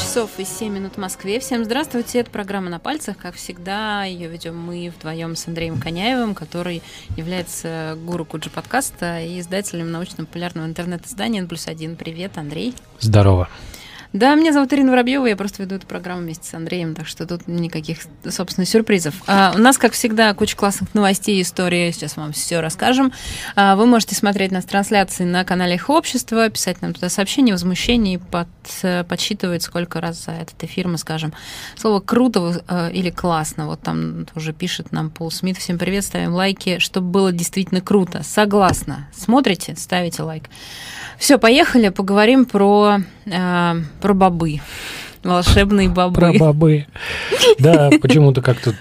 часов и 7 минут в Москве. Всем здравствуйте. Это программа «На пальцах». Как всегда, ее ведем мы вдвоем с Андреем Коняевым, который является гуру Куджи подкаста и издателем научно-популярного интернет-издания «N плюс один». Привет, Андрей. Здорово. Да, меня зовут Ирина Воробьева, я просто веду эту программу вместе с Андреем, так что тут никаких, собственно, сюрпризов. А, у нас, как всегда, куча классных новостей, истории, сейчас вам все расскажем. А, вы можете смотреть нас трансляции на канале их общества, писать нам туда сообщения, возмущения, под, подсчитывать, сколько раз за этот эфир мы скажем слово «круто» э, или «классно». Вот там уже пишет нам Пол Смит. Всем привет, ставим лайки, чтобы было действительно круто. Согласна. Смотрите, ставите лайк. Все, поехали, поговорим про, э, про бобы. Волшебные бобы. Про бобы. Да, почему-то как-то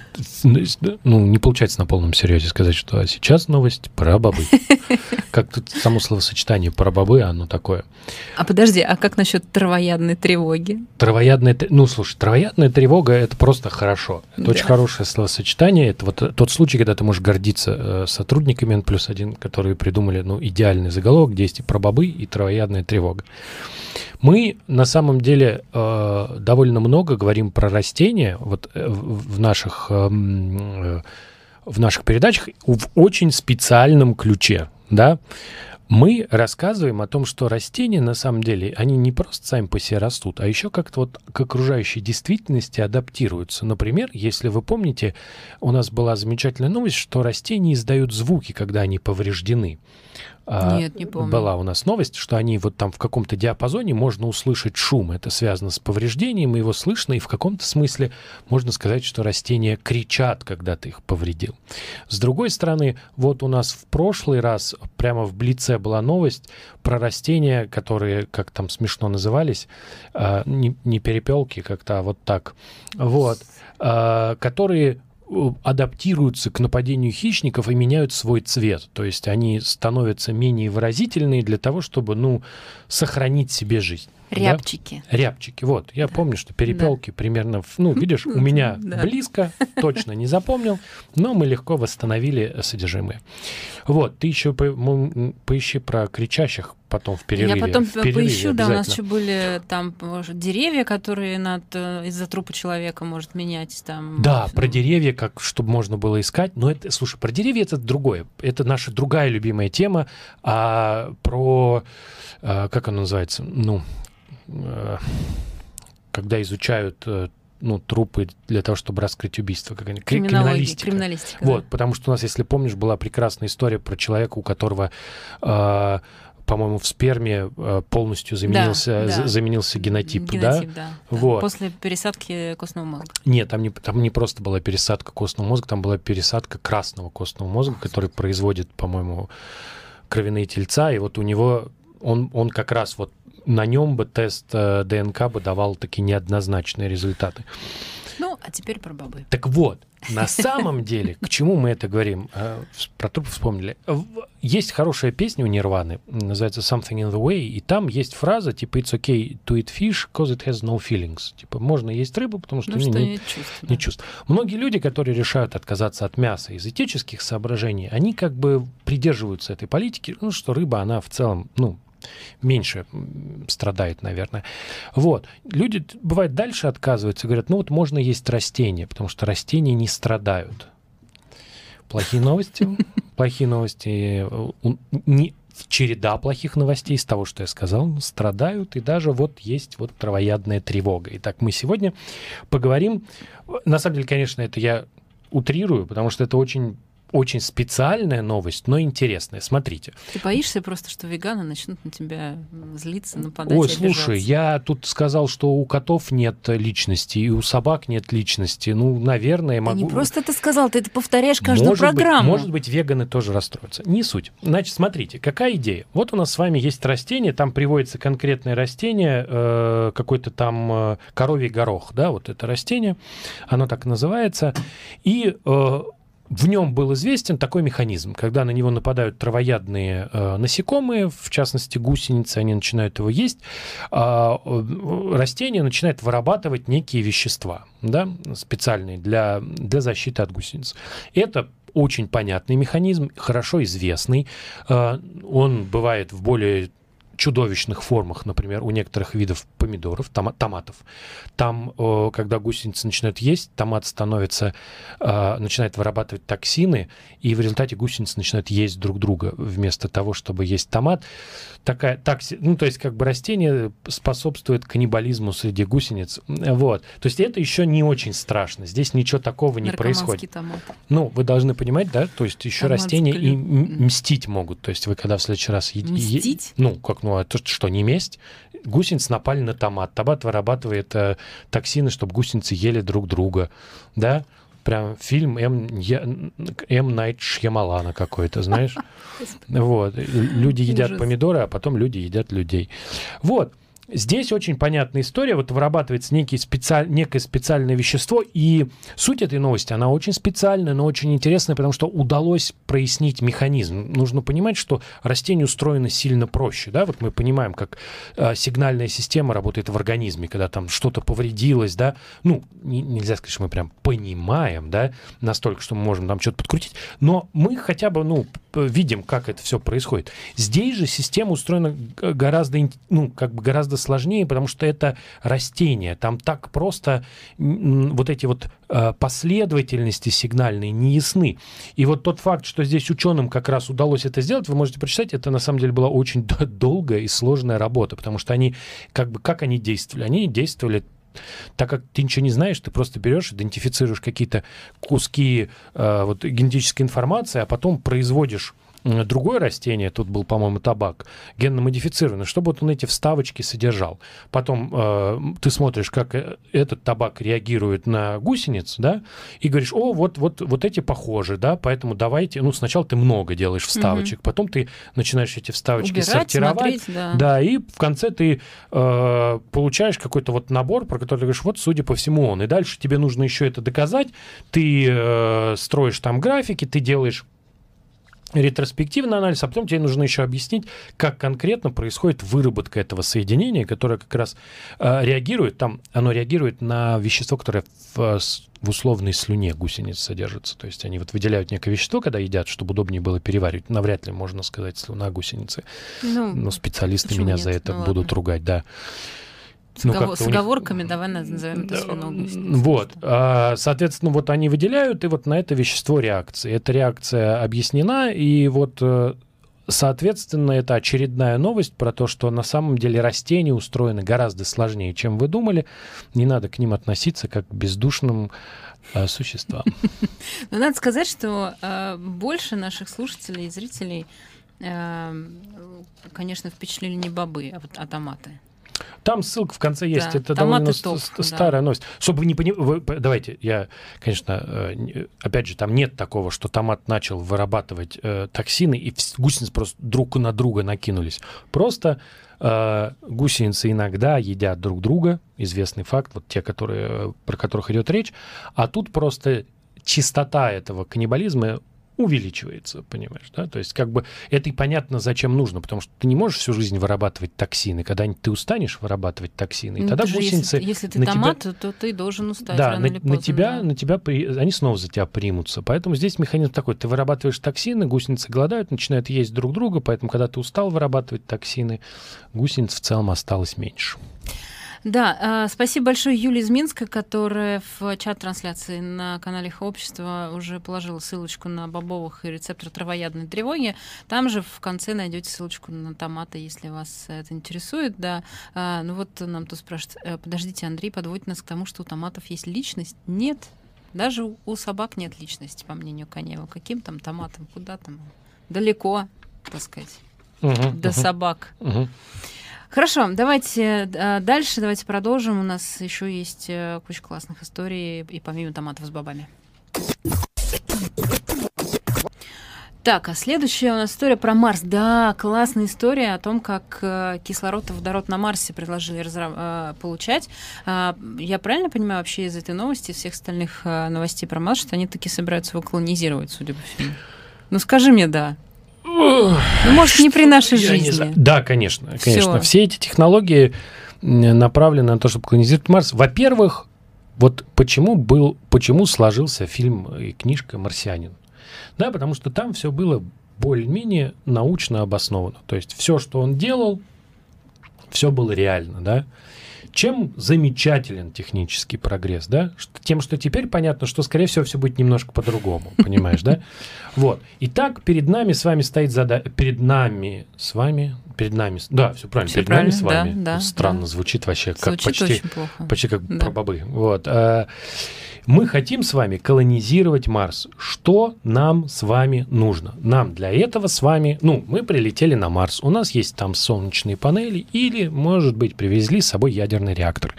ну, не получается на полном серьезе сказать, что а сейчас новость про бобы. Как тут само словосочетание про бобы, оно такое. А подожди, а как насчет травоядной тревоги? Травоядная, ну, слушай, травоядная тревога – это просто хорошо. Это да. очень хорошее словосочетание. Это вот тот случай, когда ты можешь гордиться э, сотрудниками N плюс один, которые придумали, ну, идеальный заголовок, где есть и про бобы, и травоядная тревога. Мы на самом деле э, довольно много говорим про растения вот э, в наших э, в наших передачах в очень специальном ключе, да. Мы рассказываем о том, что растения на самом деле, они не просто сами по себе растут, а еще как-то вот к окружающей действительности адаптируются. Например, если вы помните, у нас была замечательная новость, что растения издают звуки, когда они повреждены. А, Нет, не помню. Была у нас новость, что они вот там в каком-то диапазоне можно услышать шум. Это связано с повреждением, его слышно, и в каком-то смысле можно сказать, что растения кричат, когда ты их повредил. С другой стороны, вот у нас в прошлый раз прямо в Блице была новость про растения, которые, как там смешно назывались, а, не, не перепелки как-то, а вот так, вот, а, которые адаптируются к нападению хищников и меняют свой цвет. То есть они становятся менее выразительные для того, чтобы, ну, сохранить себе жизнь. Рябчики. Да? Рябчики. Вот. Я да. помню, что перепелки да. примерно, ну, видишь, у меня да. близко, точно не запомнил, но мы легко восстановили содержимое. Вот. Ты еще по поищи про кричащих потом в перерыве. Я потом в перерыве поищу, да, у нас еще были там может, деревья, которые над э, из-за трупа человека может менять там. Да, про деревья, как чтобы можно было искать. Но это, слушай, про деревья это другое. Это наша другая любимая тема. А про а, как оно называется? Ну, Э, когда изучают э, ну, трупы для того, чтобы раскрыть убийство. Как они, криминалистика. криминалистика вот, да. потому что у нас, если помнишь, была прекрасная история про человека, у которого э, по-моему, в сперме э, полностью заменился, да, да. заменился генотип, генотип да? да? Вот. После пересадки костного мозга. Нет, там не, там не просто была пересадка костного мозга, там была пересадка красного костного мозга, который производит, по-моему, кровяные тельца, и вот у него он, он как раз вот на нем бы тест э, ДНК бы давал такие неоднозначные результаты. Ну, а теперь про бобы. Так вот, на самом деле, к чему мы это говорим? Э, про трупы вспомнили. Есть хорошая песня у Нирваны, называется Something in the Way, и там есть фраза типа It's okay to eat fish because it has no feelings. Типа можно есть рыбу, потому что, ну, что не, нет чувств, не да. чувств. Многие люди, которые решают отказаться от мяса из этических соображений, они как бы придерживаются этой политики, ну, что рыба, она в целом, ну, меньше страдает, наверное. Вот. Люди, бывает, дальше отказываются, говорят, ну вот можно есть растения, потому что растения не страдают. Плохие новости. Плохие новости. Не, череда плохих новостей из того, что я сказал, страдают, и даже вот есть вот травоядная тревога. Итак, мы сегодня поговорим, на самом деле, конечно, это я утрирую, потому что это очень очень специальная новость, но интересная. Смотрите. Ты боишься просто, что веганы начнут на тебя злиться, нападать Ой, слушай, я тут сказал, что у котов нет личности, и у собак нет личности. Ну, наверное, я могу... Ты не просто это сказал, ты это повторяешь каждую может программу. Быть, может быть, веганы тоже расстроятся. Не суть. Значит, смотрите, какая идея? Вот у нас с вами есть растение, там приводится конкретное растение, э, какой-то там э, коровий горох, да, вот это растение, оно так называется, и... Э, в нем был известен такой механизм, когда на него нападают травоядные э, насекомые, в частности гусеницы, они начинают его есть, э, растение начинает вырабатывать некие вещества, да, специальные для, для защиты от гусениц. Это очень понятный механизм, хорошо известный. Э, он бывает в более чудовищных формах, например, у некоторых видов помидоров, тома- томатов. Там, когда гусеницы начинают есть, томат становится, э, начинает вырабатывать токсины, и в результате гусеницы начинают есть друг друга вместо того, чтобы есть томат. Такая, так, ну, то есть как бы растение способствует каннибализму среди гусениц. Вот. То есть это еще не очень страшно. Здесь ничего такого не происходит. Томат. Ну, вы должны понимать, да, то есть еще Томат растения и мстить могут. То есть вы когда в следующий раз... Мстить? Е- ну, как, ну, это что, не месть? Гусеницы напали на томат. Томат вырабатывает э, токсины, чтобы гусеницы ели друг друга, да? Прям фильм М, Я, М Найт Шьямалана какой-то, знаешь? Вот. Люди едят помидоры, а потом люди едят людей. Вот. Здесь очень понятная история. Вот вырабатывается некий специаль... некое специальное вещество, и суть этой новости, она очень специальная, но очень интересная, потому что удалось прояснить механизм. Нужно понимать, что растение устроено сильно проще. Да? Вот мы понимаем, как э, сигнальная система работает в организме, когда там что-то повредилось, да. Ну, не, нельзя сказать, что мы прям понимаем, да, настолько, что мы можем там что-то подкрутить, но мы хотя бы, ну, видим, как это все происходит. Здесь же система устроена гораздо, ну, как бы гораздо сложнее, потому что это растение. Там так просто вот эти вот э, последовательности сигнальные не ясны. И вот тот факт, что здесь ученым как раз удалось это сделать, вы можете прочитать, это на самом деле была очень долгая и сложная работа, потому что они, как бы, как они действовали? Они действовали так как ты ничего не знаешь, ты просто берешь, идентифицируешь какие-то куски э, вот, генетической информации, а потом производишь другое растение, тут был, по-моему, табак, генно модифицированный, чтобы вот он эти вставочки содержал. Потом э, ты смотришь, как э, этот табак реагирует на гусениц, да, и говоришь, о, вот, вот, вот эти похожи, да, поэтому давайте, ну, сначала ты много делаешь вставочек, угу. потом ты начинаешь эти вставочки Убирать, сортировать, смотреть, да. да, и в конце ты э, получаешь какой-то вот набор, про который ты говоришь, вот, судя по всему, он. И дальше тебе нужно еще это доказать, ты э, строишь там графики, ты делаешь ретроспективный анализ, а потом тебе нужно еще объяснить, как конкретно происходит выработка этого соединения, которое как раз э, реагирует, там оно реагирует на вещество, которое в, в условной слюне гусениц содержится. То есть они вот выделяют некое вещество, когда едят, чтобы удобнее было переваривать. Навряд ли можно сказать слюна гусеницы. Ну, Но специалисты меня нет? за это ну, будут ладно. ругать, да. С, ну, с оговорками них... давай назовем это свиногусеница. Вот. А, соответственно, вот они выделяют, и вот на это вещество реакции. Эта реакция объяснена, и вот э, Соответственно, это очередная новость про то, что на самом деле растения устроены гораздо сложнее, чем вы думали. Не надо к ним относиться как к бездушным э, существам. Но надо сказать, что э, больше наших слушателей и зрителей, э, конечно, впечатлили не бобы, а, вот, а томаты. Там ссылка в конце есть. Да, Это довольно топ, старая да. новость. Чтобы вы не понимали... Давайте, я, конечно, э, опять же, там нет такого, что томат начал вырабатывать э, токсины, и гусеницы просто друг на друга накинулись. Просто э, гусеницы иногда едят друг друга, известный факт, вот те, которые, про которых идет речь, а тут просто чистота этого каннибализма увеличивается, понимаешь, да? То есть как бы это и понятно, зачем нужно, потому что ты не можешь всю жизнь вырабатывать токсины. Когда-нибудь ты устанешь вырабатывать токсины, и ну, тогда гусеницы... Если, если ты томат, тебя... то ты должен устать да, рано на, или поздно. На тебя, да. на тебя, они снова за тебя примутся. Поэтому здесь механизм такой. Ты вырабатываешь токсины, гусеницы голодают, начинают есть друг друга, поэтому когда ты устал вырабатывать токсины, гусениц в целом осталось меньше. Да, э, спасибо большое Юлии из Минска, которая в чат трансляции на канале общества уже положила ссылочку на бобовых и рецептор травоядной тревоги. Там же в конце найдете ссылочку на томаты, если вас это интересует. Да. А, ну вот нам тут спрашивают, э, подождите, Андрей подводит нас к тому, что у томатов есть личность. Нет, даже у собак нет личности, по мнению Конева. Каким там томатом? Куда там? Далеко, так сказать, угу, до угу. собак. Угу. Хорошо, давайте э, дальше, давайте продолжим. У нас еще есть э, куча классных историй, и помимо томатов с бобами. Так, а следующая у нас история про Марс. Да, классная история о том, как э, кислород и водород на Марсе предложили э, получать. Э, я правильно понимаю вообще из этой новости, из всех остальных э, новостей про Марс, что они таки собираются его колонизировать, судя по всему? Ну скажи мне да. Ну, может, не при нашей жизни. Да, конечно, конечно. Все эти технологии направлены на то, чтобы колонизировать Марс. Во-первых, вот почему был, почему сложился фильм и книжка «Марсианин». Да, потому что там все было более-менее научно обосновано. То есть все, что он делал, все было реально, да. Чем замечателен технический прогресс, да? Тем, что теперь понятно, что, скорее всего, все будет немножко по-другому, понимаешь, да? Вот. Итак, перед нами с вами стоит задача... Перед нами с вами... Перед нами... Да, все правильно. Перед нами с вами. да, да, Странно да. звучит вообще, как Звучит почти... очень плохо. Почти как Да. про бобы. Вот. Мы хотим с вами колонизировать Марс. Что нам с вами нужно? Нам для этого с вами, ну, мы прилетели на Марс, у нас есть там солнечные панели или, может быть, привезли с собой ядерный реактор.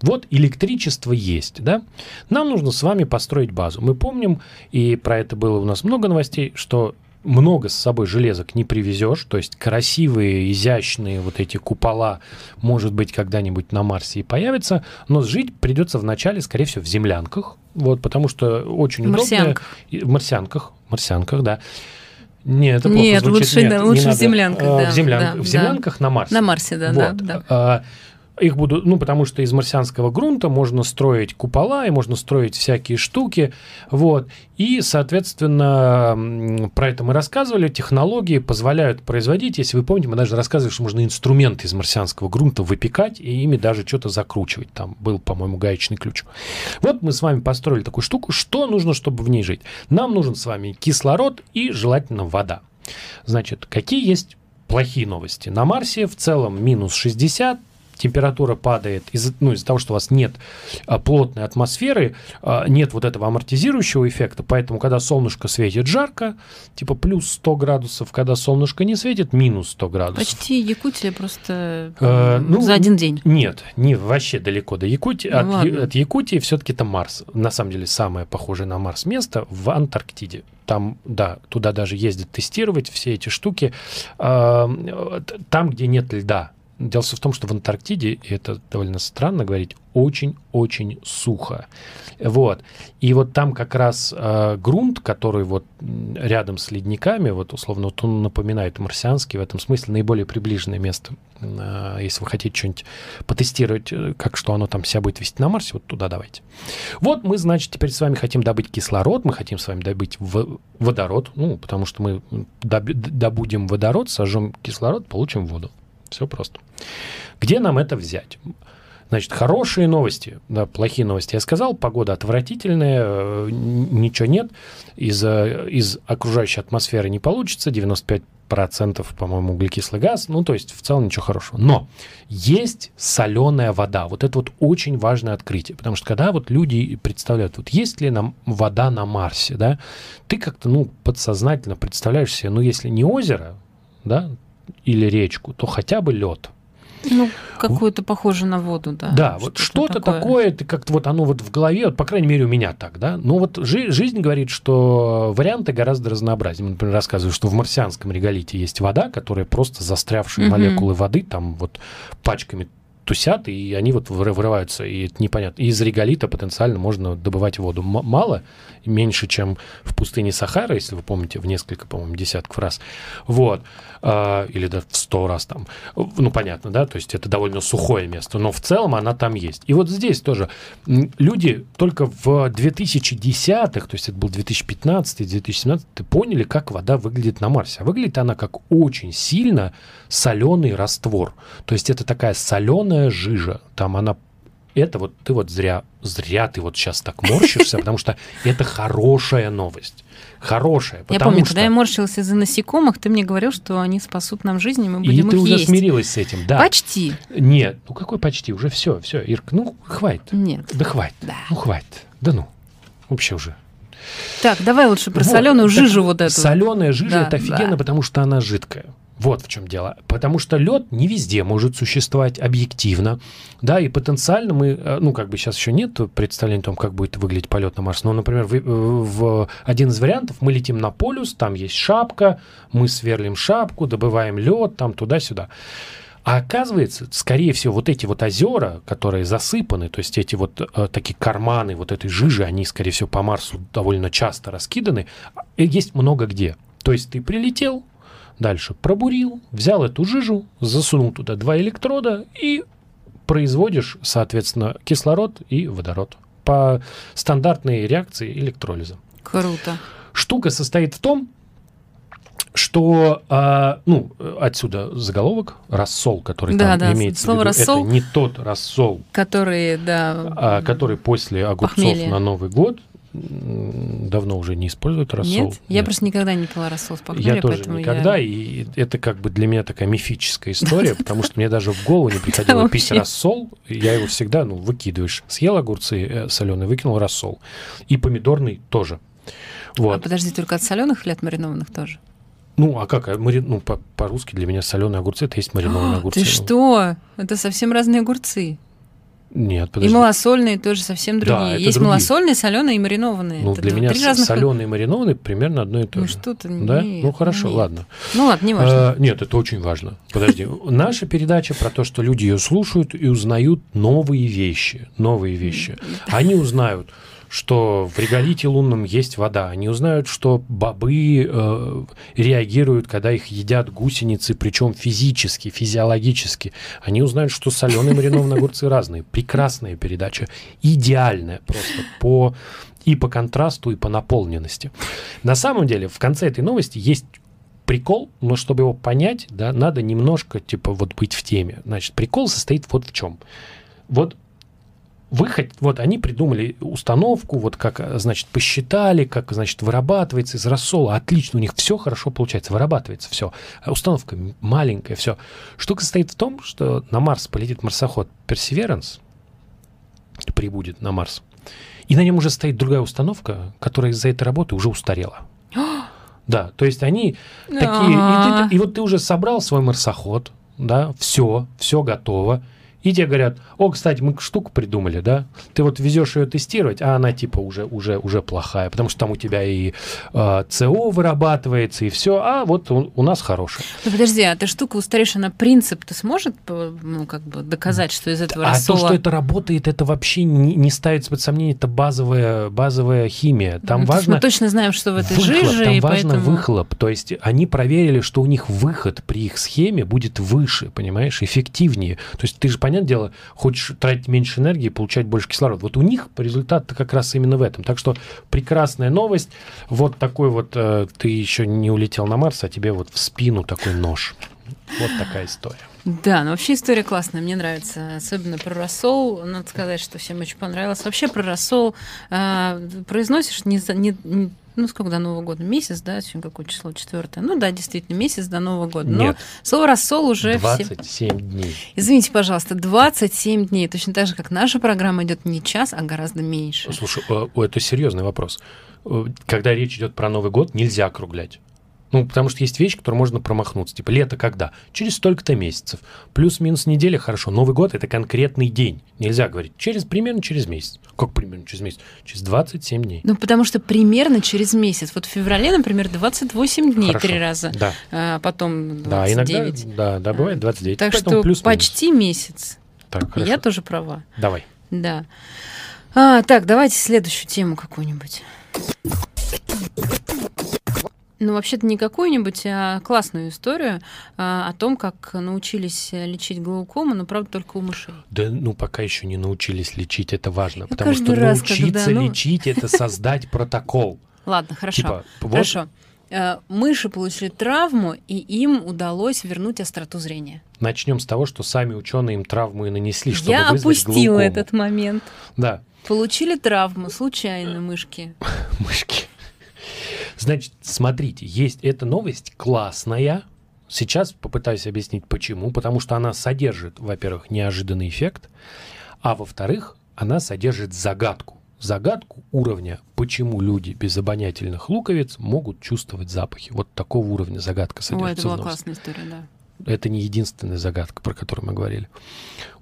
Вот электричество есть, да? Нам нужно с вами построить базу. Мы помним, и про это было у нас много новостей, что много с собой железок не привезешь, то есть красивые, изящные вот эти купола, может быть, когда-нибудь на Марсе и появятся, но жить придется вначале, скорее всего, в землянках, вот, потому что очень В удобно. В марсианках, марсианках, да. Нет, это плохо Нет, звучит. лучше, Нет, да, лучше в землянках, А, да, в, землян- да, в да. землянках на Марсе. На Марсе, да, да, Вот. да. А, Их будут, ну, потому что из марсианского грунта можно строить купола, и можно строить всякие штуки, вот. И, соответственно, про это мы рассказывали, технологии позволяют производить, если вы помните, мы даже рассказывали, что можно инструменты из марсианского грунта выпекать, и ими даже что-то закручивать, там был, по-моему, гаечный ключ. Вот мы с вами построили такую штуку, что нужно, чтобы в ней жить? Нам нужен с вами кислород и, желательно, вода. Значит, какие есть плохие новости? На Марсе в целом минус 60, температура падает из-за ну, из того, что у вас нет а, плотной атмосферы, а, нет вот этого амортизирующего эффекта, поэтому, когда солнышко светит жарко, типа плюс 100 градусов, когда солнышко не светит, минус 100 градусов. Почти Якутия просто Э, ну, за один день. Нет, не вообще далеко до Якутии. Ну от, ладно. От Якутии все-таки это Марс. На самом деле самое похожее на Марс место в Антарктиде. Там, да, туда даже ездят тестировать все эти штуки. Э, Там, где нет льда. Дело в том, что в Антарктиде, и это довольно странно говорить, очень-очень сухо. Вот. И вот там как раз э, грунт, который вот рядом с ледниками, вот условно, вот он напоминает марсианский в этом смысле наиболее приближенное место. Э, если вы хотите что-нибудь потестировать, э, как что оно там себя будет вести на Марсе, вот туда давайте. Вот мы, значит, теперь с вами хотим добыть кислород, мы хотим с вами добыть в- водород, ну, потому что мы доб- добудем водород, сожжем кислород, получим воду. Все просто. Где нам это взять? Значит, хорошие новости, да, плохие новости. Я сказал, погода отвратительная, э, ничего нет, из, э, из окружающей атмосферы не получится, 95% по-моему, углекислый газ, ну, то есть в целом ничего хорошего. Но есть соленая вода, вот это вот очень важное открытие, потому что когда вот люди представляют, вот есть ли нам вода на Марсе, да, ты как-то, ну, подсознательно представляешь себе, ну, если не озеро, да, или речку, то хотя бы лед. Ну, какую-то похоже на воду, да. Да, вот что-то такое, ты как-то вот оно вот в голове, вот, по крайней мере, у меня так, да. Но вот жи- жизнь говорит, что варианты гораздо разнообразнее. Например, рассказываю, что в марсианском реголите есть вода, которая просто застрявшие молекулы воды там вот пачками тусят, и они вот выр- вырываются, и это непонятно. Из реголита потенциально можно добывать воду М- мало, меньше, чем в пустыне Сахара, если вы помните, в несколько, по-моему, десятков раз. Вот. А, или даже в сто раз там. Ну, понятно, да, то есть это довольно сухое место, но в целом она там есть. И вот здесь тоже люди только в 2010-х, то есть это был 2015-2017, поняли, как вода выглядит на Марсе. А выглядит она как очень сильно соленый раствор. То есть это такая соленая жижа. Там она это вот ты вот зря, зря ты вот сейчас так морщишься, потому что это хорошая новость. Хорошая, Я помню, что... когда я морщилась из-за насекомых, ты мне говорил, что они спасут нам жизнь, и мы И будем ты их уже есть. смирилась с этим, да. Почти. Нет, ну какой почти, уже все, все, Ирк, ну хватит, Нет. да хватит, Да. ну хватит, да ну, вообще уже. Так, давай лучше про Вот, соленую жижу вот эту. Соленая жижа Да, это офигенно, да. потому что она жидкая. Вот в чем дело. Потому что лед не везде может существовать объективно. Да, и потенциально мы, э, ну, как бы сейчас еще нет представления о том, как будет выглядеть полет на Марс. Но, например, в, в один из вариантов мы летим на полюс, там есть шапка, мы сверлим шапку, добываем лед, там туда-сюда. А оказывается, скорее всего, вот эти вот озера, которые засыпаны, то есть эти вот э, такие карманы вот этой жижи, они, скорее всего, по Марсу довольно часто раскиданы, э, есть много где. То есть ты прилетел, дальше пробурил, взял эту жижу, засунул туда два электрода и производишь, соответственно, кислород и водород по стандартной реакции электролиза. Круто. Штука состоит в том, что, а, ну, отсюда заголовок рассол, который Да, там да, имеется слово в виду, «рассол». это не тот рассол, Которые, да. а, который после огурцов Похмелье. на Новый год давно уже не используют рассол. Нет? Я просто никогда не пила рассол с Я похмелья, тоже никогда, я... и это как бы для меня такая мифическая история, потому что мне даже в голову не приходило пить рассол. Я его всегда, ну, выкидываешь. Съел огурцы соленые, выкинул рассол. И помидорный тоже. А Вот. подожди, только от соленых или от маринованных тоже? Ну, а как? а мари- Ну, по- по-русски для меня соленые огурцы это есть маринованные огурцы. Ты что? Это совсем разные огурцы. Нет, И подожди. малосольные тоже совсем Да, другие. это Есть другие. малосольные, соленые и маринованные. Ну, Это для меня разных... соленые и маринованные примерно одно и то Ну же. что ты, Да? нет, ну хорошо, нет. ладно. Ну ладно, не важно. Э, нет, это очень важно. Подожди. Наша передача про то, что люди ее слушают и узнают новые вещи. Новые вещи. Они узнают, что в реголите лунном есть вода. Они узнают, что бобы э, реагируют, когда их едят гусеницы, причем физически, физиологически. Они узнают, что соленые маринованные огурцы разные. Прекрасная передача. Идеальная просто по и по контрасту, и по наполненности. На самом деле, в конце этой новости есть прикол, но чтобы его понять, да, надо немножко, типа, вот быть в теме. Значит, прикол состоит вот в чем. Вот вы хот- вот они придумали установку, вот как, значит, посчитали, как, значит, вырабатывается из рассола. Отлично, у них все хорошо получается, вырабатывается все. Установка м- маленькая, все. Штука состоит в том, что на Марс полетит марсоход Perseverance, прибудет на Марс, и на нем уже стоит другая установка, которая из-за этой работы уже устарела. Да, то есть они такие, А. и, ты- и вот ты уже собрал свой марсоход, да, все, все готово, и тебе говорят, о, кстати, мы штуку придумали, да, ты вот везешь ее тестировать, а она типа уже, уже, уже плохая, потому что там у тебя и э, СО вырабатывается, и все, а вот у, у нас хорошая. Ну подожди, а эта штука устаревшая на принцип-то сможет, по- ну, как бы доказать, что из этого А рассола... то, что это работает, это вообще не, не ставится под сомнение, это базовая, базовая химия. Там Ну, то есть важно... Мы точно знаем, что в этой выхлоп, жиже, там важно поэтому... выхлоп. То есть они проверили, что у них выход при их схеме будет выше, понимаешь, эффективнее. То есть ты же, понятное дело, хочешь тратить меньше энергии, получать больше кислорода. Вот у них результат как раз именно в этом. Так что прекрасная новость. Вот такой вот, э, ты еще не улетел на Марс, а тебе вот в спину такой нож. Вот такая история. Да, но вообще история классная, мне нравится. Особенно про рассол. Надо сказать, что всем очень понравилось. Вообще про рассол э, произносишь не, не- ну, сколько до Нового года? Месяц, да? Сегодня какое число? Четвертое. Ну да, действительно, месяц до Нового года. Но Нет. слово рассол уже все... 27 дней. Извините, пожалуйста, 27 дней. Точно так же, как наша программа идет не час, а гораздо меньше. Слушай, это серьезный вопрос. Э, Когда речь идет про Новый год, нельзя округлять. Ну, потому что есть вещи, которые можно промахнуться. Типа, лето когда? Через столько-то месяцев. Плюс-минус неделя, хорошо. Новый год – это конкретный день. Нельзя говорить через примерно через месяц. Как примерно через месяц? Через 27 дней. Ну, потому что примерно через месяц. Вот в феврале, например, 28 дней Хорошо. три раза. Да, А потом 29. да, иногда, да, да, бывает 29. Так Поэтому что плюс-минус. почти месяц. Так, хорошо. Я тоже права. Давай. Да. А, так, давайте следующую тему какую-нибудь. Ну, вообще-то не какую-нибудь, а классную историю а, о том, как научились лечить глаукому, но, правда, только у мышей. Да, ну, пока еще не научились лечить, это важно. Я потому что раз, научиться когда, ну- лечить – это создать протокол. Ладно, хорошо. Типа, вот Хорошо. Э, Мыши получили травму, и им удалось вернуть остроту зрения. Начнем с того, что сами ученые им травму и нанесли, чтобы Я вызвать опустила глаукому. этот момент. Да, Получили травму, случайно, мышки. мышки. Значит, смотрите, есть эта новость классная. Сейчас попытаюсь объяснить почему. Потому что она содержит, во-первых, неожиданный эффект, а во-вторых, она содержит загадку. Загадку уровня, почему люди без обонятельных луковиц могут чувствовать запахи. Вот такого уровня загадка содержится это в была классная история, да. Это не единственная загадка, про которую мы говорили.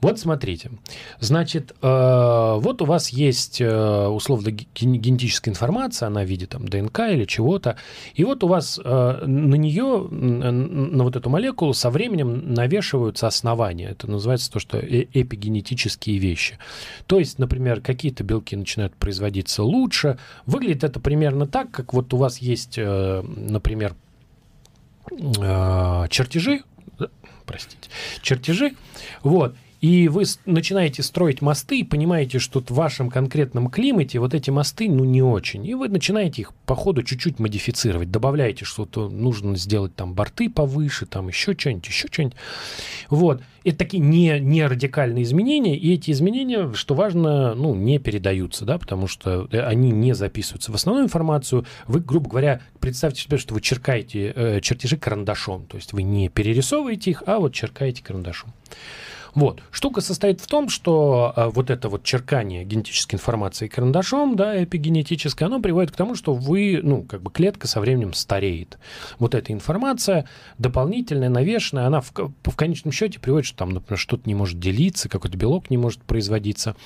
Вот смотрите. Значит, э, вот у вас есть э, условно ген- генетическая информация, она в виде там ДНК или чего-то, и вот у вас э, на нее, на вот эту молекулу со временем навешиваются основания. Это называется то, что эпигенетические вещи. То есть, например, какие-то белки начинают производиться лучше. Выглядит это примерно так, как вот у вас есть, например, чертежи, простите, чертежи, вот, И вы начинаете строить мосты и понимаете, что в вашем конкретном климате вот эти мосты, ну, не очень. И вы начинаете их по ходу чуть-чуть модифицировать. Добавляете что-то, нужно сделать там борты повыше, там еще что-нибудь, еще что-нибудь. Вот. Это такие не, не радикальные изменения, и эти изменения, что важно, ну, не передаются, да, потому что э, они не записываются. В основную информацию вы, грубо говоря, представьте себе, что вы черкаете э, чертежи карандашом, то есть вы не перерисовываете их, а вот черкаете карандашом. Вот. Штука состоит в том, что а, вот это вот черкание генетической информации карандашом, да, эпигенетическое, оно приводит к тому, что вы, ну, как бы клетка со временем стареет. Вот эта информация дополнительная, навешенная, она в, в конечном счете приводит, что там, например, что-то не может делиться, какой-то белок не может производиться.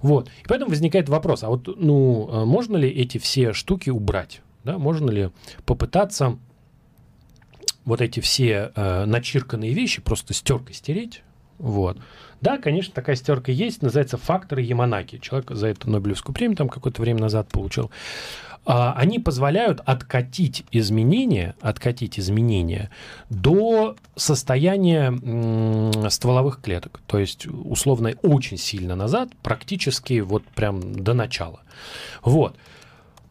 Вот. И поэтому возникает вопрос, а вот, ну, а можно ли эти все штуки убрать? Да, можно ли попытаться вот эти все э, начирканные вещи просто стеркой стереть, вот. Да, конечно, такая стерка есть, называется факторы Яманаки. Человек за это Нобелевскую премию там какое-то время назад получил. А, они позволяют откатить изменения, откатить изменения до состояния стволовых клеток. То есть, условно, очень сильно назад, практически вот прям до начала. Вот.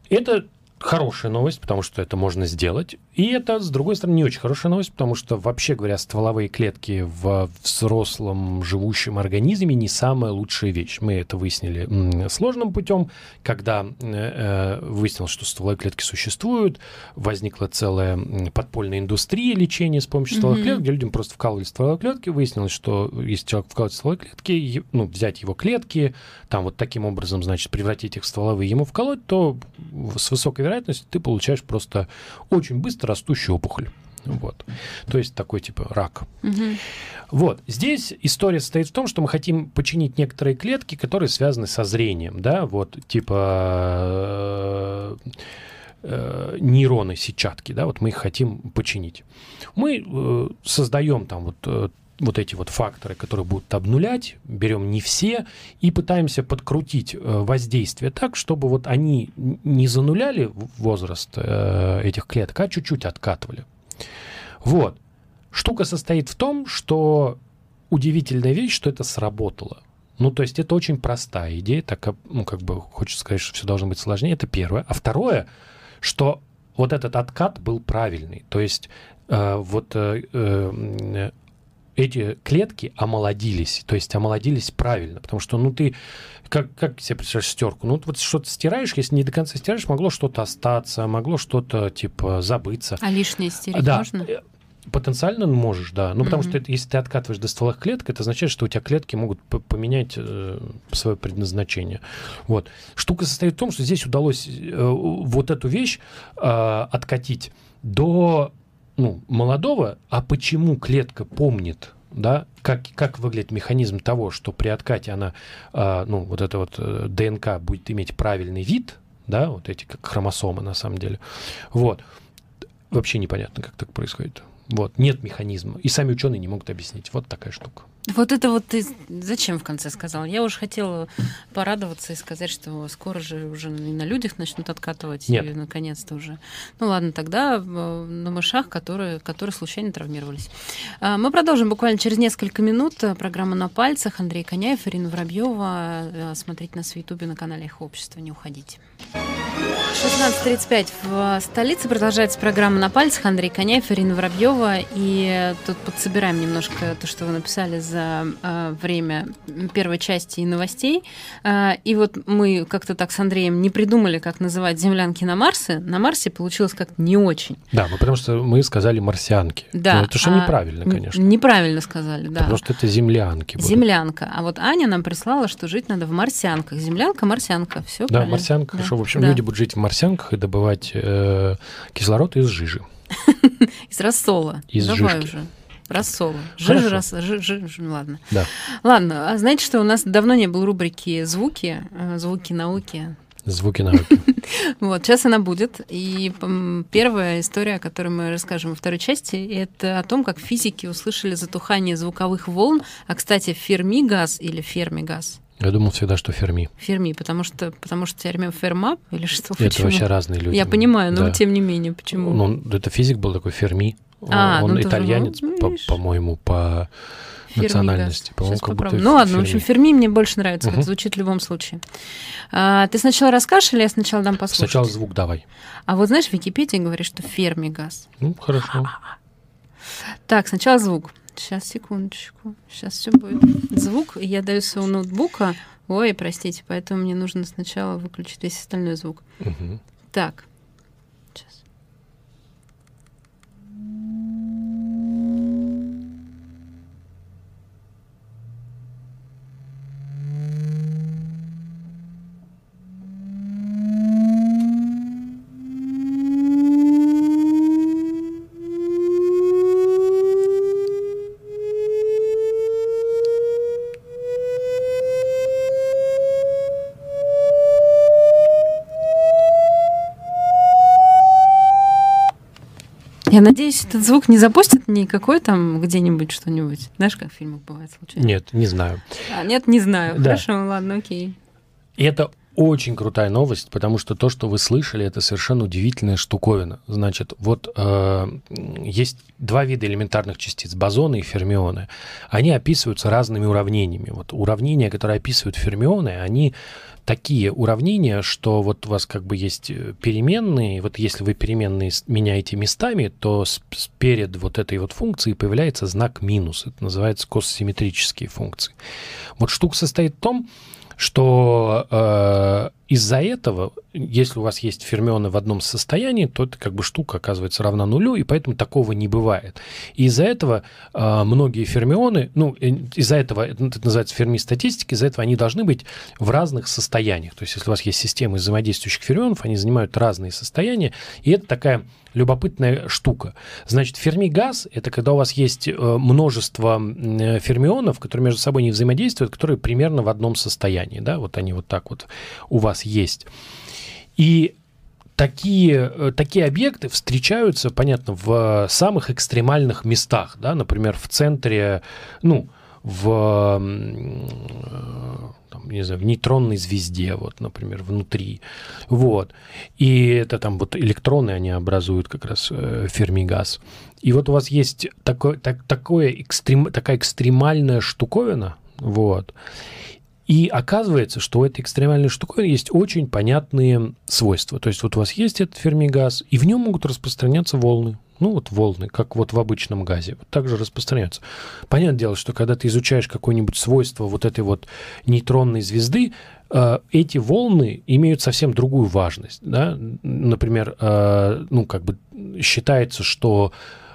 Это хорошая новость, потому что это можно сделать. И это, с другой стороны, не очень хорошая новость, потому что, вообще говоря, стволовые клетки в взрослом живущем организме не самая лучшая вещь. Мы это выяснили сложным путем, когда э, э, выяснилось, что стволовые клетки существуют, возникла целая подпольная индустрия лечения с помощью стволовых mm-hmm. клеток, где людям просто вкалывали стволовые клетки. Выяснилось, что если человек вкалывает стволовые клетки, ну, взять его клетки, там вот таким образом, значит, превратить их в стволовые, ему вколоть, то с высокой вероятностью ты получаешь просто очень быстро быстро растущая опухоль. Вот. То есть такой типа рак. Угу. Вот. Здесь история состоит в том, что мы хотим починить некоторые клетки, которые связаны со зрением. Да, вот типа э, э, нейроны сетчатки, да, вот мы их хотим починить. Мы э, создаем там вот э, вот эти вот факторы, которые будут обнулять, берем не все и пытаемся подкрутить э, воздействие так, чтобы вот они не зануляли возраст э, этих клеток, а чуть-чуть откатывали. Вот. Штука состоит в том, что удивительная вещь, что это сработало. Ну, то есть это очень простая идея, так, ну, как бы хочется сказать, что все должно быть сложнее, это первое. А второе, что вот этот откат был правильный. То есть э, вот э, э, эти клетки омолодились, то есть омолодились правильно, потому что, ну, ты, как, как себе представляешь стерку? Ну, вот что-то стираешь, если не до конца стираешь, могло что-то остаться, могло что-то, типа, забыться. А лишнее стереть да. можно? Э, потенциально можешь, да. Ну, потому mm-hmm. что это, если ты откатываешь до стволовых клеток, это означает, что у тебя клетки могут поменять э, свое предназначение. Вот. Штука состоит в том, что здесь удалось э, вот эту вещь э, откатить до ну, молодого, а почему клетка помнит, да, как, как выглядит механизм того, что при откате она, э, ну, вот эта вот э, ДНК будет иметь правильный вид, да, вот эти как хромосомы на самом деле, вот, вообще непонятно, как так происходит. Вот, нет механизма. И сами ученые не могут объяснить. Вот такая штука. Вот это вот ты зачем в конце сказал? Я уже хотела порадоваться и сказать, что скоро же уже и на людях начнут откатывать. Нет. И наконец-то уже. Ну ладно, тогда э, на мышах, которые, которые случайно травмировались. А, мы продолжим буквально через несколько минут. Программа «На пальцах». Андрей Коняев, Ирина Воробьева. Э, смотреть нас в Ютубе на канале «Их общество». Не уходите. 16.35 в столице продолжается программа «На пальцах». Андрей Коняев, Ирина Воробьева. И тут подсобираем немножко то, что вы написали за э, время первой части и новостей. Э, и вот мы как-то так с Андреем не придумали, как называть землянки на Марсе. На Марсе получилось как-то не очень. Да, мы потому что мы сказали марсианки. Да. Но это же а, неправильно, конечно. Неправильно сказали, да. Потому что это землянки. Будут. Землянка. А вот Аня нам прислала, что жить надо в марсианках. Землянка, марсианка. Все Да, правильно. марсианка. Да. Хорошо. В общем, да. люди будут жить в марсианках и добывать э, кислород из жижи. Из рассола. Из Давай жижки. уже. Рассола. Жижа, рас, жижа, ладно. Да. Ладно, а знаете, что у нас давно не было рубрики «Звуки», э, «Звуки науки». Звуки науки. Вот, сейчас она будет. И первая история, о которой мы расскажем во второй части, это о том, как физики услышали затухание звуковых волн. А, кстати, фермигаз или фермигаз я думал всегда, что Ферми. Ферми, потому что, потому что теорема Ферма или что? Это почему? вообще разные люди. Я понимаю, но да. тем не менее, почему? Ну, это физик был такой Ферми. А, он ну, итальянец, тоже, ну, по- по-моему, по национальности. По-моему, как будто ну ладно, Ферми. в общем, Ферми мне больше нравится, угу. как звучит в любом случае. А, ты сначала расскажешь или я сначала дам послушать? Сначала звук давай. А вот знаешь, в Википедии говорит, что фермигаз. Ну, хорошо. Так, сначала звук. Сейчас, секундочку. Сейчас все будет. Звук я даю своего ноутбука. Ой, простите, поэтому мне нужно сначала выключить весь остальной звук. Угу. Так. Я надеюсь, этот звук не запустит никакой там где-нибудь что-нибудь. Знаешь, как в фильмах бывает случайно? Нет, не знаю. А, нет, не знаю. Да. Хорошо, ладно, окей. И это очень крутая новость, потому что то, что вы слышали, это совершенно удивительная штуковина. Значит, вот э, есть два вида элементарных частиц, бозоны и фермионы. Они описываются разными уравнениями. Вот уравнения, которые описывают фермионы, они такие уравнения, что вот у вас как бы есть э, переменные, вот если вы переменные меняете местами, то перед вот этой вот функцией появляется знак минус. Это называется коссимметрические функции. Вот штука состоит в том, что э, из-за этого, если у вас есть фермионы в одном состоянии, то это как бы штука оказывается равна нулю, и поэтому такого не бывает. И из-за этого э, многие фермионы, ну, э, из-за этого, это называется ферми-статистика, из-за этого они должны быть в разных состояниях. То есть если у вас есть системы взаимодействующих фермионов, они занимают разные состояния, и это такая любопытная штука. Значит, ферми-газ — это когда у вас есть э, множество э, фермионов, которые между собой не взаимодействуют, которые примерно в одном состоянии, да, вот они вот так вот у вас есть. И такие, э, такие объекты встречаются, понятно, в самых экстремальных местах, да, например, в центре, ну, в там, не знаю, в нейтронной звезде, вот, например, внутри. Вот. И это там вот электроны, они образуют как раз э, фермигаз. И вот у вас есть такой, так, такое экстрем, такая экстремальная штуковина, вот. И оказывается, что у этой экстремальной штуковины есть очень понятные свойства. То есть вот у вас есть этот фермигаз, и в нем могут распространяться волны ну вот волны, как вот в обычном газе, вот так же распространяются. Понятное дело, что когда ты изучаешь какое-нибудь свойство вот этой вот нейтронной звезды, э, эти волны имеют совсем другую важность. Да? Например, э, ну как бы считается, что,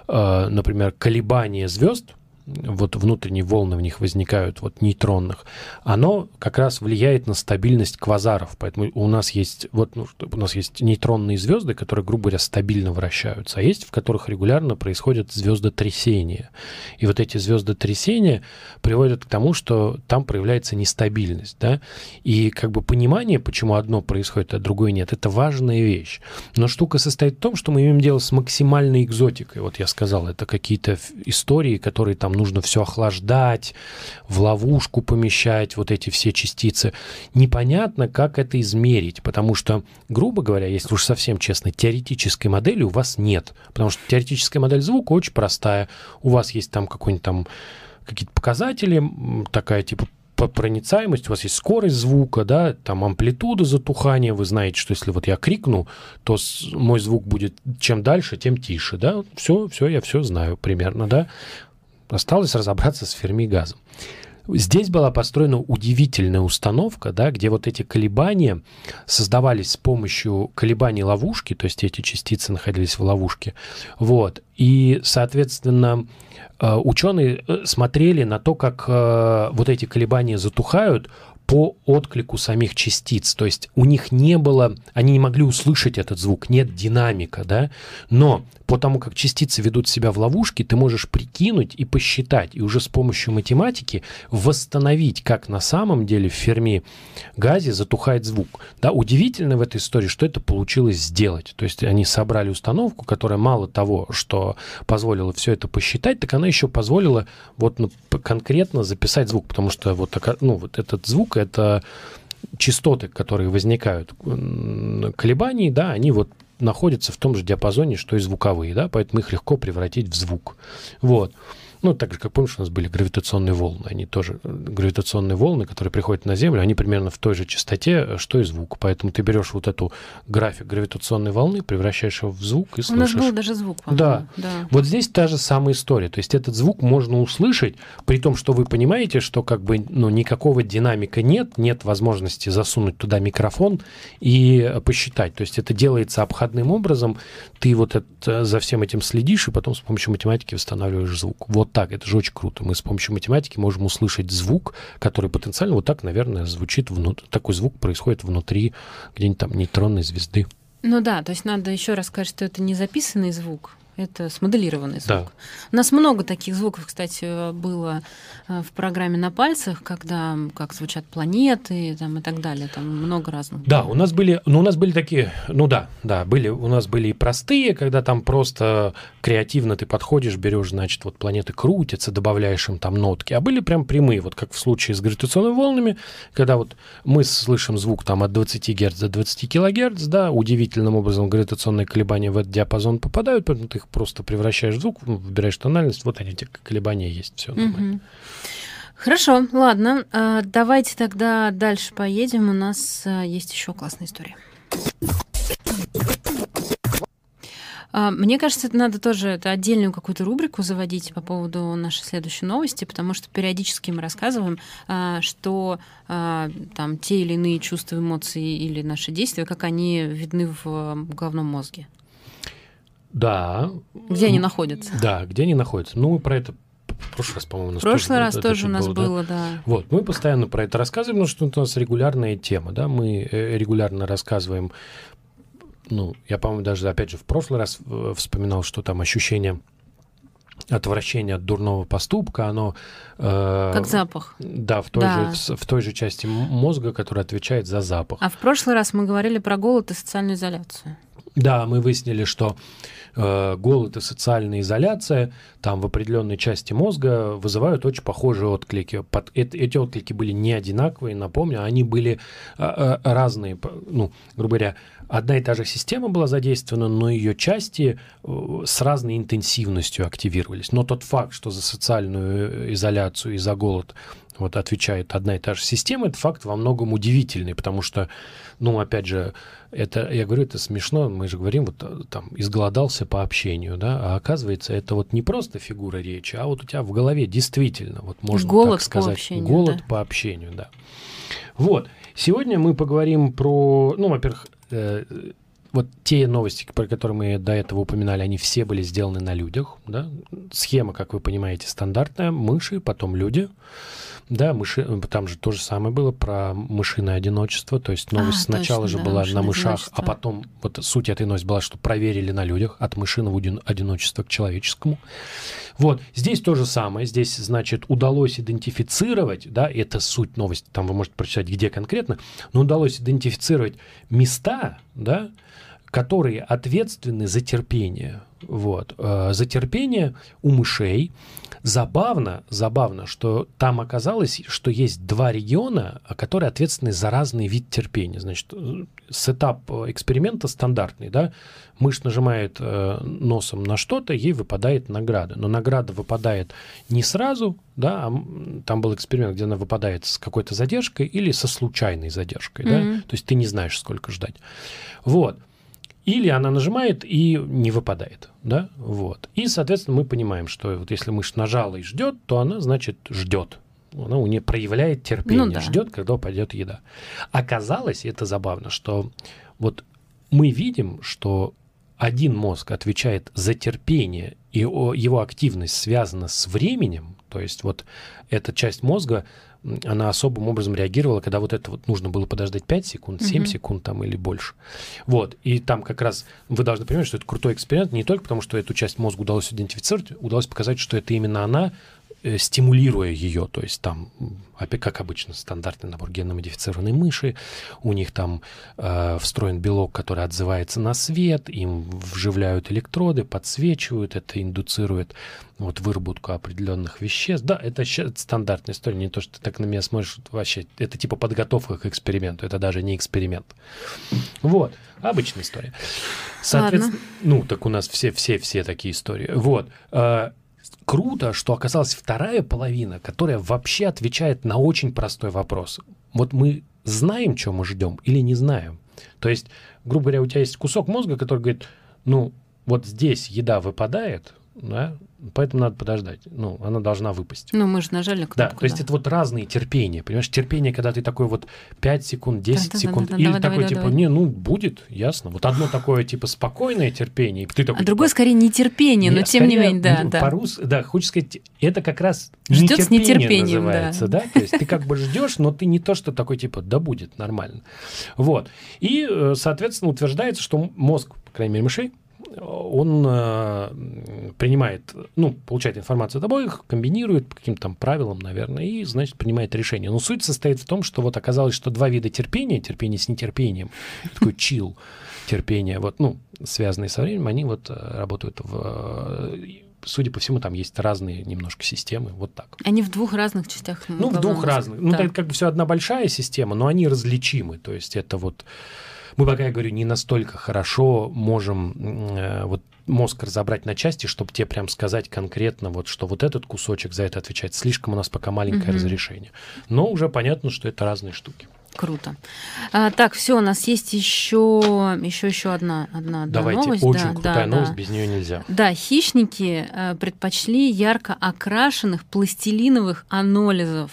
э, например, колебания звезд – вот внутренние волны в них возникают, вот нейтронных, оно как раз влияет на стабильность квазаров. Поэтому у нас есть, вот, ну, у нас есть нейтронные звезды, которые, грубо говоря, стабильно вращаются, а есть, в которых регулярно происходят звездотрясения. И вот эти звездотрясения приводят к тому, что там проявляется нестабильность. Да? И как бы понимание, почему одно происходит, а другое нет, это важная вещь. Но штука состоит в том, что мы имеем дело с максимальной экзотикой. Вот я сказал, это какие-то истории, которые там нужно все охлаждать, в ловушку помещать вот эти все частицы. Непонятно, как это измерить, потому что, грубо говоря, если уж совсем честно, теоретической модели у вас нет, потому что теоретическая модель звука очень простая. У вас есть там какой-нибудь там какие-то показатели, такая типа проницаемость, у вас есть скорость звука, да, там амплитуда затухания, вы знаете, что если вот я крикну, то мой звук будет чем дальше, тем тише, да, все, все, я все знаю примерно, да. Осталось разобраться с фермигазом. Здесь была построена удивительная установка, да, где вот эти колебания создавались с помощью колебаний ловушки, то есть эти частицы находились в ловушке. Вот. И, соответственно, э, ученые э, смотрели на то, как э, вот эти колебания затухают по отклику самих частиц. То есть у них не было, они не могли услышать этот звук, нет динамика, да, но по тому, как частицы ведут себя в ловушке, ты можешь прикинуть и посчитать, и уже с помощью математики восстановить, как на самом деле в Ферми газе затухает звук. Да, удивительно в этой истории, что это получилось сделать. То есть они собрали установку, которая мало того, что позволила все это посчитать, так она еще позволила вот ну, конкретно записать звук, потому что вот, ну, вот этот звук это частоты, которые возникают, колебаний, да, они вот находятся в том же диапазоне, что и звуковые, да, поэтому их легко превратить в звук. Вот. Ну, так же, как помнишь, у нас были гравитационные волны. Они тоже, э, гравитационные волны, которые приходят на Землю, они примерно в той же частоте, что и звук. Поэтому ты берешь вот эту график гравитационной волны, превращаешь его в звук и слышишь. У нас был даже звук, да. да. Вот здесь та же самая история. То есть этот звук можно услышать, при том, что вы понимаете, что как бы ну, никакого динамика нет, нет возможности засунуть туда микрофон и посчитать. То есть это делается обходным образом. Ты вот это, за всем этим следишь, и потом с помощью математики восстанавливаешь звук. Вот так. Это же очень круто. Мы с помощью математики можем услышать звук, который потенциально вот так, наверное, звучит. Внутри, такой звук происходит внутри где-нибудь там нейтронной звезды. Ну да, то есть надо еще раз сказать, что это не записанный звук, это смоделированный звук. Да. У нас много таких звуков, кстати, было э, в программе на пальцах, когда как звучат планеты там, и так далее. Там много разных. Да, у нас были, ну, у нас были такие, ну да, да, были, у нас были и простые, когда там просто креативно ты подходишь, берешь, значит, вот планеты крутятся, добавляешь им там нотки, а были прям прямые, вот как в случае с гравитационными волнами, когда вот мы слышим звук там от 20 Гц до 20 килогерц, да, удивительным образом гравитационные колебания в этот диапазон попадают, поэтому ты их просто превращаешь в звук, ну, выбираешь тональность, вот они, эти колебания есть, все нормально. Хорошо, ладно. А, давайте тогда дальше поедем. У нас а, есть еще классная история. А, мне кажется, это надо тоже это отдельную какую-то рубрику заводить по поводу нашей следующей новости, потому что периодически мы рассказываем, что там те или иные чувства, эмоции или наши действия, как они видны в головном мозге. Да. Где они находятся? Да, где они находятся. Ну, мы про это в прошлый раз, по-моему, у нас В прошлый тоже, раз тоже у нас было, было да? да. Вот, мы постоянно про это рассказываем, потому что это у нас регулярная тема, да, мы э, регулярно рассказываем, ну, я, по-моему, даже, опять же, в прошлый раз э, вспоминал, что там ощущение отвращение от дурного поступка, оно... Э, как запах. Да, в той, да. Же, в, в той же части мозга, которая отвечает за запах. А в прошлый раз мы говорили про голод и социальную изоляцию. Да, мы выяснили, что э, голод и социальная изоляция там в определенной части мозга вызывают очень похожие отклики. Под, э, эти отклики были не одинаковые, напомню, они были э, э, разные. Ну, грубо говоря, одна и та же система была задействована, но ее части э, с разной интенсивностью активировались. Но тот факт, что за социальную э, изоляцию и за голод вот отвечает одна и та же система, это факт во многом удивительный, потому что, ну, опять же, это, я говорю, это смешно, мы же говорим, вот э, там, изголодался по общению, да, а оказывается, это вот не просто фигура речи, а вот у тебя в голове действительно, вот можно голод так сказать, по общению, голод да. по общению, да. Вот, сегодня мы поговорим про, ну, во-первых, э, вот те новости, про которые мы до этого упоминали, они все были сделаны на людях, да, схема, как вы понимаете, стандартная, мыши, потом люди, да, мыши, э, там же то же самое было про мышиное одиночество. То есть новость а, сначала точно, же да, была на мышах, а потом вот суть этой новости была, что проверили на людях от мышиного одиночества к человеческому. Вот, здесь то же самое. Здесь, значит, удалось идентифицировать, да, это суть новости, там вы можете прочитать, где конкретно, но удалось идентифицировать места, да, которые ответственны за терпение. Вот, э, за терпение у мышей Забавно, забавно, что там оказалось, что есть два региона, которые ответственны за разный вид терпения. Значит, сетап эксперимента стандартный, да, мышь нажимает э, носом на что-то, ей выпадает награда. Но награда выпадает не сразу, да, а там был эксперимент, где она выпадает с какой-то задержкой или со случайной задержкой, mm-hmm. да, то есть ты не знаешь, сколько ждать. Вот. Или она нажимает и не выпадает, да, вот. И, соответственно, мы понимаем, что вот если мышь нажала и ждет, то она, значит, ждет. Она у нее проявляет терпение, ну, да. ждет, когда упадет еда. Оказалось, и это забавно, что вот мы видим, что один мозг отвечает за терпение, и его активность связана с временем, то есть вот эта часть мозга она особым образом реагировала, когда вот это вот нужно было подождать 5 секунд, 7 mm-hmm. секунд там или больше. Вот. И там как раз вы должны понимать, что это крутой эксперимент не только потому, что эту часть мозга удалось идентифицировать, удалось показать, что это именно она стимулируя ее, то есть там, как обычно, стандартный набор генно-модифицированной мыши, у них там э, встроен белок, который отзывается на свет, им вживляют электроды, подсвечивают, это индуцирует вот выработку определенных веществ. Да, это стандартная история, не то, что ты так на меня смотришь, вообще, это типа подготовка к эксперименту, это даже не эксперимент. Вот, обычная история. Соответственно, Ладно. ну, так у нас все-все-все такие истории. Вот. Э, круто, что оказалась вторая половина, которая вообще отвечает на очень простой вопрос. Вот мы знаем, что мы ждем или не знаем. То есть, грубо говоря, у тебя есть кусок мозга, который говорит, ну, вот здесь еда выпадает, да, поэтому надо подождать. Ну, она должна выпасть. Ну, мы же нажали кнопку. Да, то есть да. это вот разные терпения, понимаешь? Терпение, когда ты такой вот 5 секунд, 10 Да-да-да-да-да, секунд, давай, или давай, такой давай, типа, давай. не, ну, будет, ясно. Вот одно такое типа спокойное терпение, и ты такой... А другое типа, скорее нетерпение, но тем не скорее, менее, да, ну, да. По-русски, да, хочешь сказать, это как раз Ждёт с нетерпение нетерпением, да. называется, да. То есть ты как бы ждешь, но ты не то, что такой типа, да будет нормально. Вот. И, э, соответственно, утверждается, что мозг, по крайней мере, мышей, он э, принимает, ну, получает информацию от обоих, комбинирует по каким-то там правилам, наверное, и, значит, принимает решение. Но суть состоит в том, что вот оказалось, что два вида терпения, терпение с нетерпением, такой чил терпение, вот, ну, связанные со временем, они вот э, работают в... э, Судя по всему, там есть разные немножко системы, вот так. Они в двух разных частях. Ну, в двух разных. Ну, это как бы все одна большая система, но они различимы. То есть это вот... Мы пока, я говорю, не настолько хорошо можем э, вот мозг разобрать на части, чтобы тебе прям сказать конкретно, вот, что вот этот кусочек за это отвечает. Слишком у нас пока маленькое Мгм. разрешение. Но уже понятно, что это разные штуки. Круто. А, так, все, у нас есть еще, еще, еще одна, одна, одна Давайте, новость. очень да, крутая да, новость, да. без нее нельзя. Да, хищники э, предпочли ярко окрашенных пластилиновых анолизов.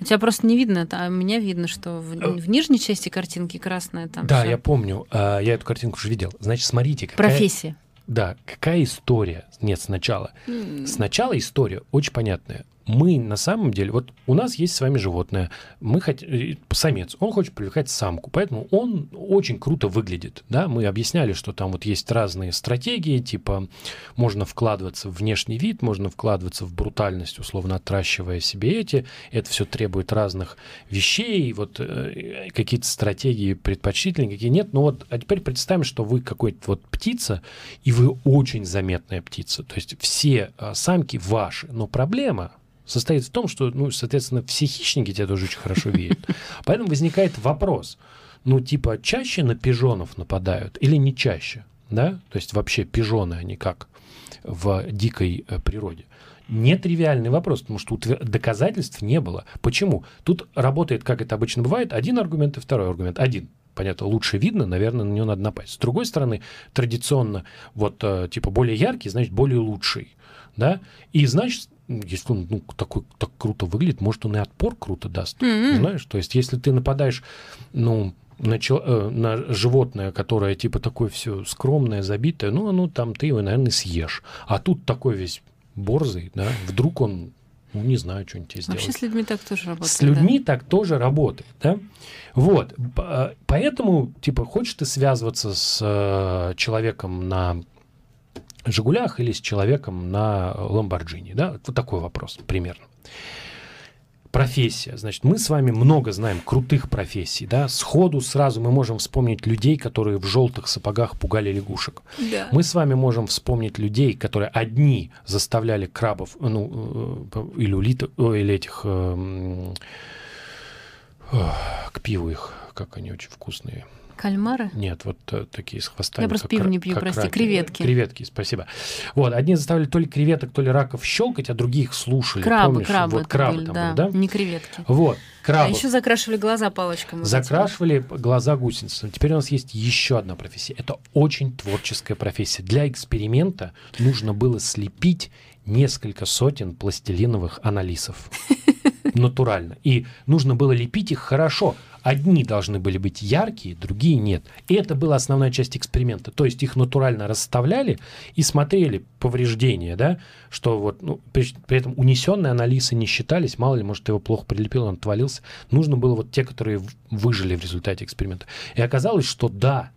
У тебя просто не видно это, а меня видно, что в, Э, в нижней части картинки красная там. Да, всё. я помню, а, я эту картинку уже видел. Значит, смотрите, какая, Профессия. да, какая история. Нет, сначала. М, Сначала история очень понятная. Мы на самом деле, вот у нас есть с вами животное, мы хотим, самец, он хочет привлекать самку, поэтому он очень круто выглядит, да, мы объясняли, что там вот есть разные стратегии, типа можно вкладываться в внешний вид, можно вкладываться в брутальность, условно отращивая себе эти, это все требует разных вещей, вот э, какие-то стратегии предпочтительные, какие нет, ну вот, а теперь представим, что вы какой-то вот птица, и вы очень заметная птица, то есть все э, самки ваши, но проблема состоит в том, что, ну, соответственно, все хищники тебя тоже очень хорошо видят. Поэтому возникает вопрос, ну, типа, чаще на пижонов нападают или не чаще, да? То есть вообще пижоны, они как в дикой э, природе. Нетривиальный вопрос, потому что утвер- доказательств не было. Почему? Тут работает, как это обычно бывает, один аргумент и второй аргумент. Один, понятно, лучше видно, наверное, на него надо напасть. С другой стороны, традиционно, вот, э, типа, более яркий, значит, более лучший, да? И, значит, если он ну, такой так круто выглядит, может, он и отпор круто даст. М-м. Знаешь, то есть, если ты нападаешь, ну, на, чел- э, на животное, которое типа такое все скромное, забитое, ну, оно там, ты его, наверное, съешь. А тут такой весь борзый, да, вдруг он, ну, не знаю, что-нибудь тебе сделает. Вообще с людьми так тоже работает. С людьми так тоже работает, да? Вот, э, поэтому, типа, хочешь ты связываться с э, человеком на «Жигулях» или с человеком на «Ламборджини», да? Вот такой вопрос примерно. Профессия. Значит, мы с вами много знаем крутых профессий, да? Сходу сразу мы можем вспомнить людей, которые в желтых сапогах пугали лягушек. Да. Мы с вами можем вспомнить людей, которые одни заставляли крабов, ну, э, или улиток, о, или этих, э, м, ох, к пиву их, как они очень вкусные. Кальмары? Нет, вот э, такие с хвостами. Я просто пиво не пью, прости, раки. креветки. Креветки, спасибо. Вот, одни заставляли то ли креветок, то ли раков щелкать, а других слушали. Крабы, помнишь? крабы. Вот крабы были, там да. были, да? Не креветки. Вот, А крабы. еще закрашивали глаза палочками. Закрашивали глаза гусеницам. Теперь у нас есть еще одна профессия. Это очень творческая профессия. Для эксперимента нужно было слепить несколько сотен пластилиновых аналисов. Натурально. И нужно было лепить их хорошо. Одни должны были быть яркие, другие нет. И это была основная часть эксперимента. То есть их натурально расставляли и смотрели повреждения, да, что вот, ну, при, при этом унесенные анализы не считались, мало ли, может, его плохо прилепил, он отвалился. Нужно было вот те, которые выжили в результате эксперимента. И оказалось, что да,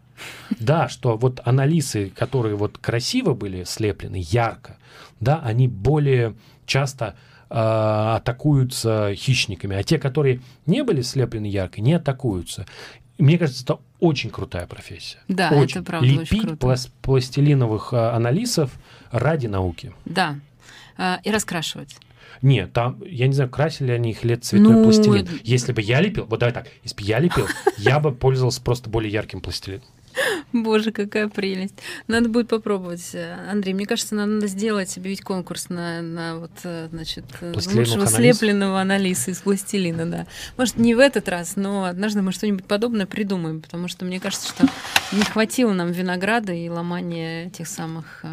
да, что вот анализы, которые вот красиво были слеплены, ярко, да, они более часто атакуются хищниками, а те, которые не были слеплены ярко, не атакуются. Мне кажется, это очень крутая профессия. Да, очень. это правда очень Лепить круто. плас- пластилиновых э, анализов ради науки. Да. А, И раскрашивать. Нет, там, я не знаю, красили они их лет цветной Ну, пластилин. Если бы я лепил, вот давай так, если бы я лепил, я бы пользовался просто более ярким пластилином. Боже, какая прелесть. Надо будет попробовать. Андрей, мне кажется, надо сделать, объявить конкурс на, на вот, э, значит, э, лучшего слепленного анализа из пластилина, да. Может, не в этот раз, но однажды мы что-нибудь подобное придумаем, потому что мне кажется, что не хватило нам винограда и ломания тех самых э,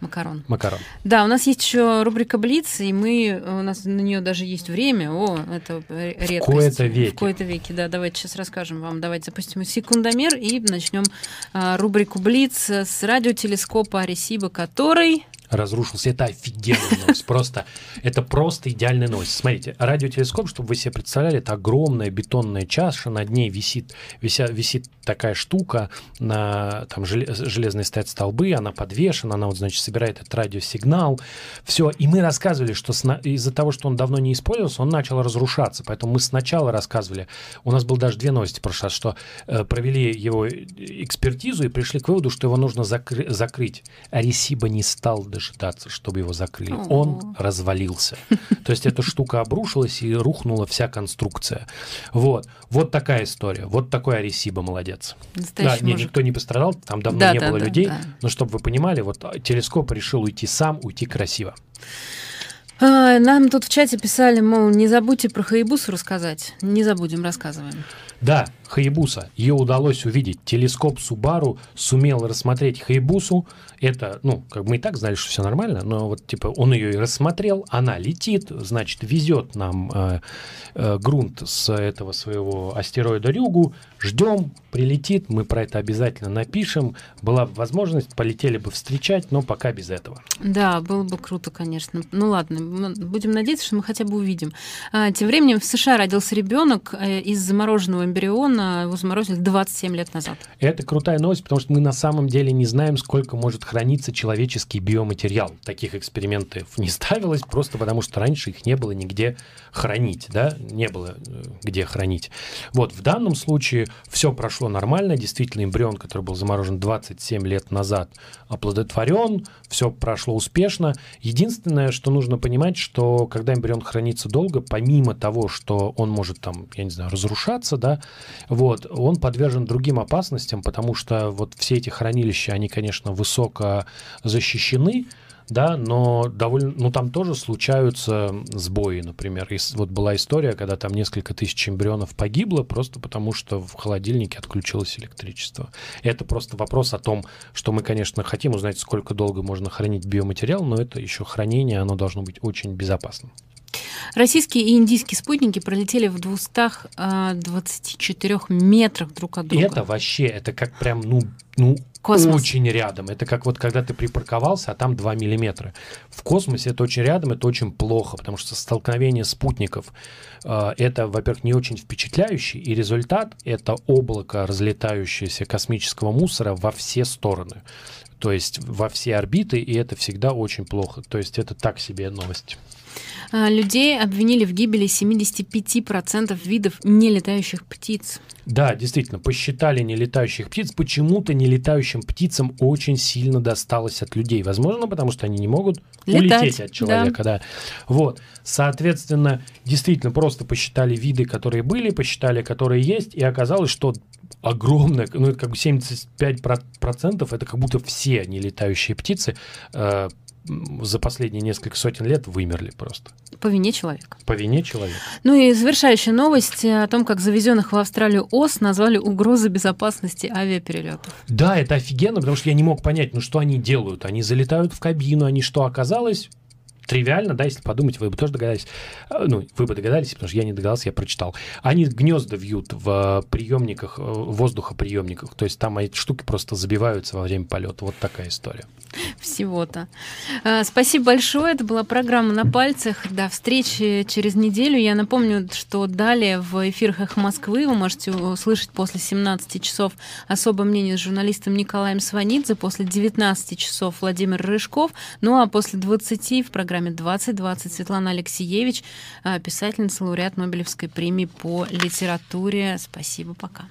Макарон. Макарон. Да, у нас есть еще рубрика Блиц, и мы у нас на нее даже есть время. О, это редкость. В кои-то веки. В кои-то веки, да. Давайте сейчас расскажем вам. Давайте запустим секундомер и начнем а, рубрику Блиц с радиотелескопа Аресиба, который разрушился. Это офигенная новость. Просто, это просто идеальная новость. Смотрите, радиотелескоп, чтобы вы себе представляли, это огромная бетонная чаша, над ней висит, вися, висит такая штука, на, там железные стоят столбы, она подвешена, она вот, значит, собирает этот радиосигнал. Все, и мы рассказывали, что из-за того, что он давно не использовался, он начал разрушаться. Поэтому мы сначала рассказывали, у нас было даже две новости в прошлый раз, что э, провели его экспертизу и пришли к выводу, что его нужно закры- закрыть. Аресиба не стал дожидаться, чтобы его закрыли. Он развалился. То есть эта штука обрушилась и рухнула вся конструкция. Вот. Вот такая история. Вот такой Аресиба молодец. да, не, никто не пострадал, там давно да, не да, было да, людей. Да. Но чтобы вы понимали, вот телескоп решил уйти сам, уйти красиво. А, нам тут в чате писали, мол, не забудьте про Хаябусу рассказать. Не забудем, рассказываем. Да, Хаябуса. Ее удалось увидеть. Телескоп Субару сумел рассмотреть Хаябусу. Это, ну, как мы и так знали, что все нормально, но вот, типа, он ее и рассмотрел. Она летит, значит, везет нам э, э, грунт с этого своего астероида Рюгу. Ждем, прилетит, мы про это обязательно напишем. Была бы возможность, полетели бы встречать, но пока без этого. Да, было бы круто, конечно. Ну ладно, будем надеяться, что мы хотя бы увидим. А, тем временем в США родился ребенок э, из замороженного эмбриона, его заморозили 27 лет назад. Это крутая новость, потому что мы на самом деле не знаем, сколько может храниться человеческий биоматериал. Таких экспериментов не ставилось, просто потому что раньше их не было нигде хранить, да, не было э, где хранить. Вот, в данном случае все прошло нормально, действительно эмбрион, который был заморожен 27 лет назад, оплодотворен, все прошло успешно. Единственное, что нужно понимать, что когда эмбрион хранится долго, помимо того, что он может там, я не знаю, разрушаться, да, вот, он подвержен другим опасностям, потому что вот все эти хранилища, они, конечно, высоко защищены, да, но довольно, ну там тоже случаются сбои, например. И вот была история, когда там несколько тысяч эмбрионов погибло просто потому, что в холодильнике отключилось электричество. И это просто вопрос о том, что мы, конечно, хотим узнать, сколько долго можно хранить биоматериал, но это еще хранение, оно должно быть очень безопасным. Российские и индийские спутники пролетели в 224 метрах друг от друга. И это вообще, это как прям, ну, ну Космос. очень рядом. Это как вот когда ты припарковался, а там 2 миллиметра. В космосе это очень рядом, это очень плохо, потому что столкновение спутников э, это, во-первых, не очень впечатляющий, и результат это облако разлетающееся космического мусора во все стороны. То есть во все орбиты, и это всегда очень плохо. То есть это так себе новость. А, людей обвинили в гибели 75% видов нелетающих птиц. Да, действительно, посчитали нелетающих птиц. Почему-то нелетающим птицам очень сильно досталось от людей. Возможно, потому что они не могут Летать, улететь от человека. Да. Да. Вот. Соответственно, действительно, просто посчитали виды, которые были, посчитали, которые есть, и оказалось, что огромное, ну, это как бы 75% это как будто все нелетающие птицы э, за последние несколько сотен лет вымерли просто. По вине человека. По вине человека. Ну и завершающая новость о том, как завезенных в Австралию ос назвали угрозой безопасности авиаперелетов. Да, это офигенно, потому что я не мог понять, ну что они делают. Они залетают в кабину, они что оказалось? Тривиально, да, если подумать, вы бы тоже догадались, э, ну, вы бы догадались, потому что я не догадался, я прочитал. Они гнезда вьют в приемниках, э, воздухоприемниках, то есть там эти штуки просто забиваются во время полета. Вот такая история. Всего-то. Э, спасибо большое. Это была программа «На пальцах». До встречи через неделю. Я напомню, что далее в эфирах «Эхо Москвы» вы можете услышать после 17 часов особое мнение с журналистом Николаем Сванидзе, после 19 часов Владимир Рыжков, ну а после 20 в программе программе 2020 Светлана Алексеевич, а, писательница, лауреат Нобелевской премии по литературе. Спасибо, пока.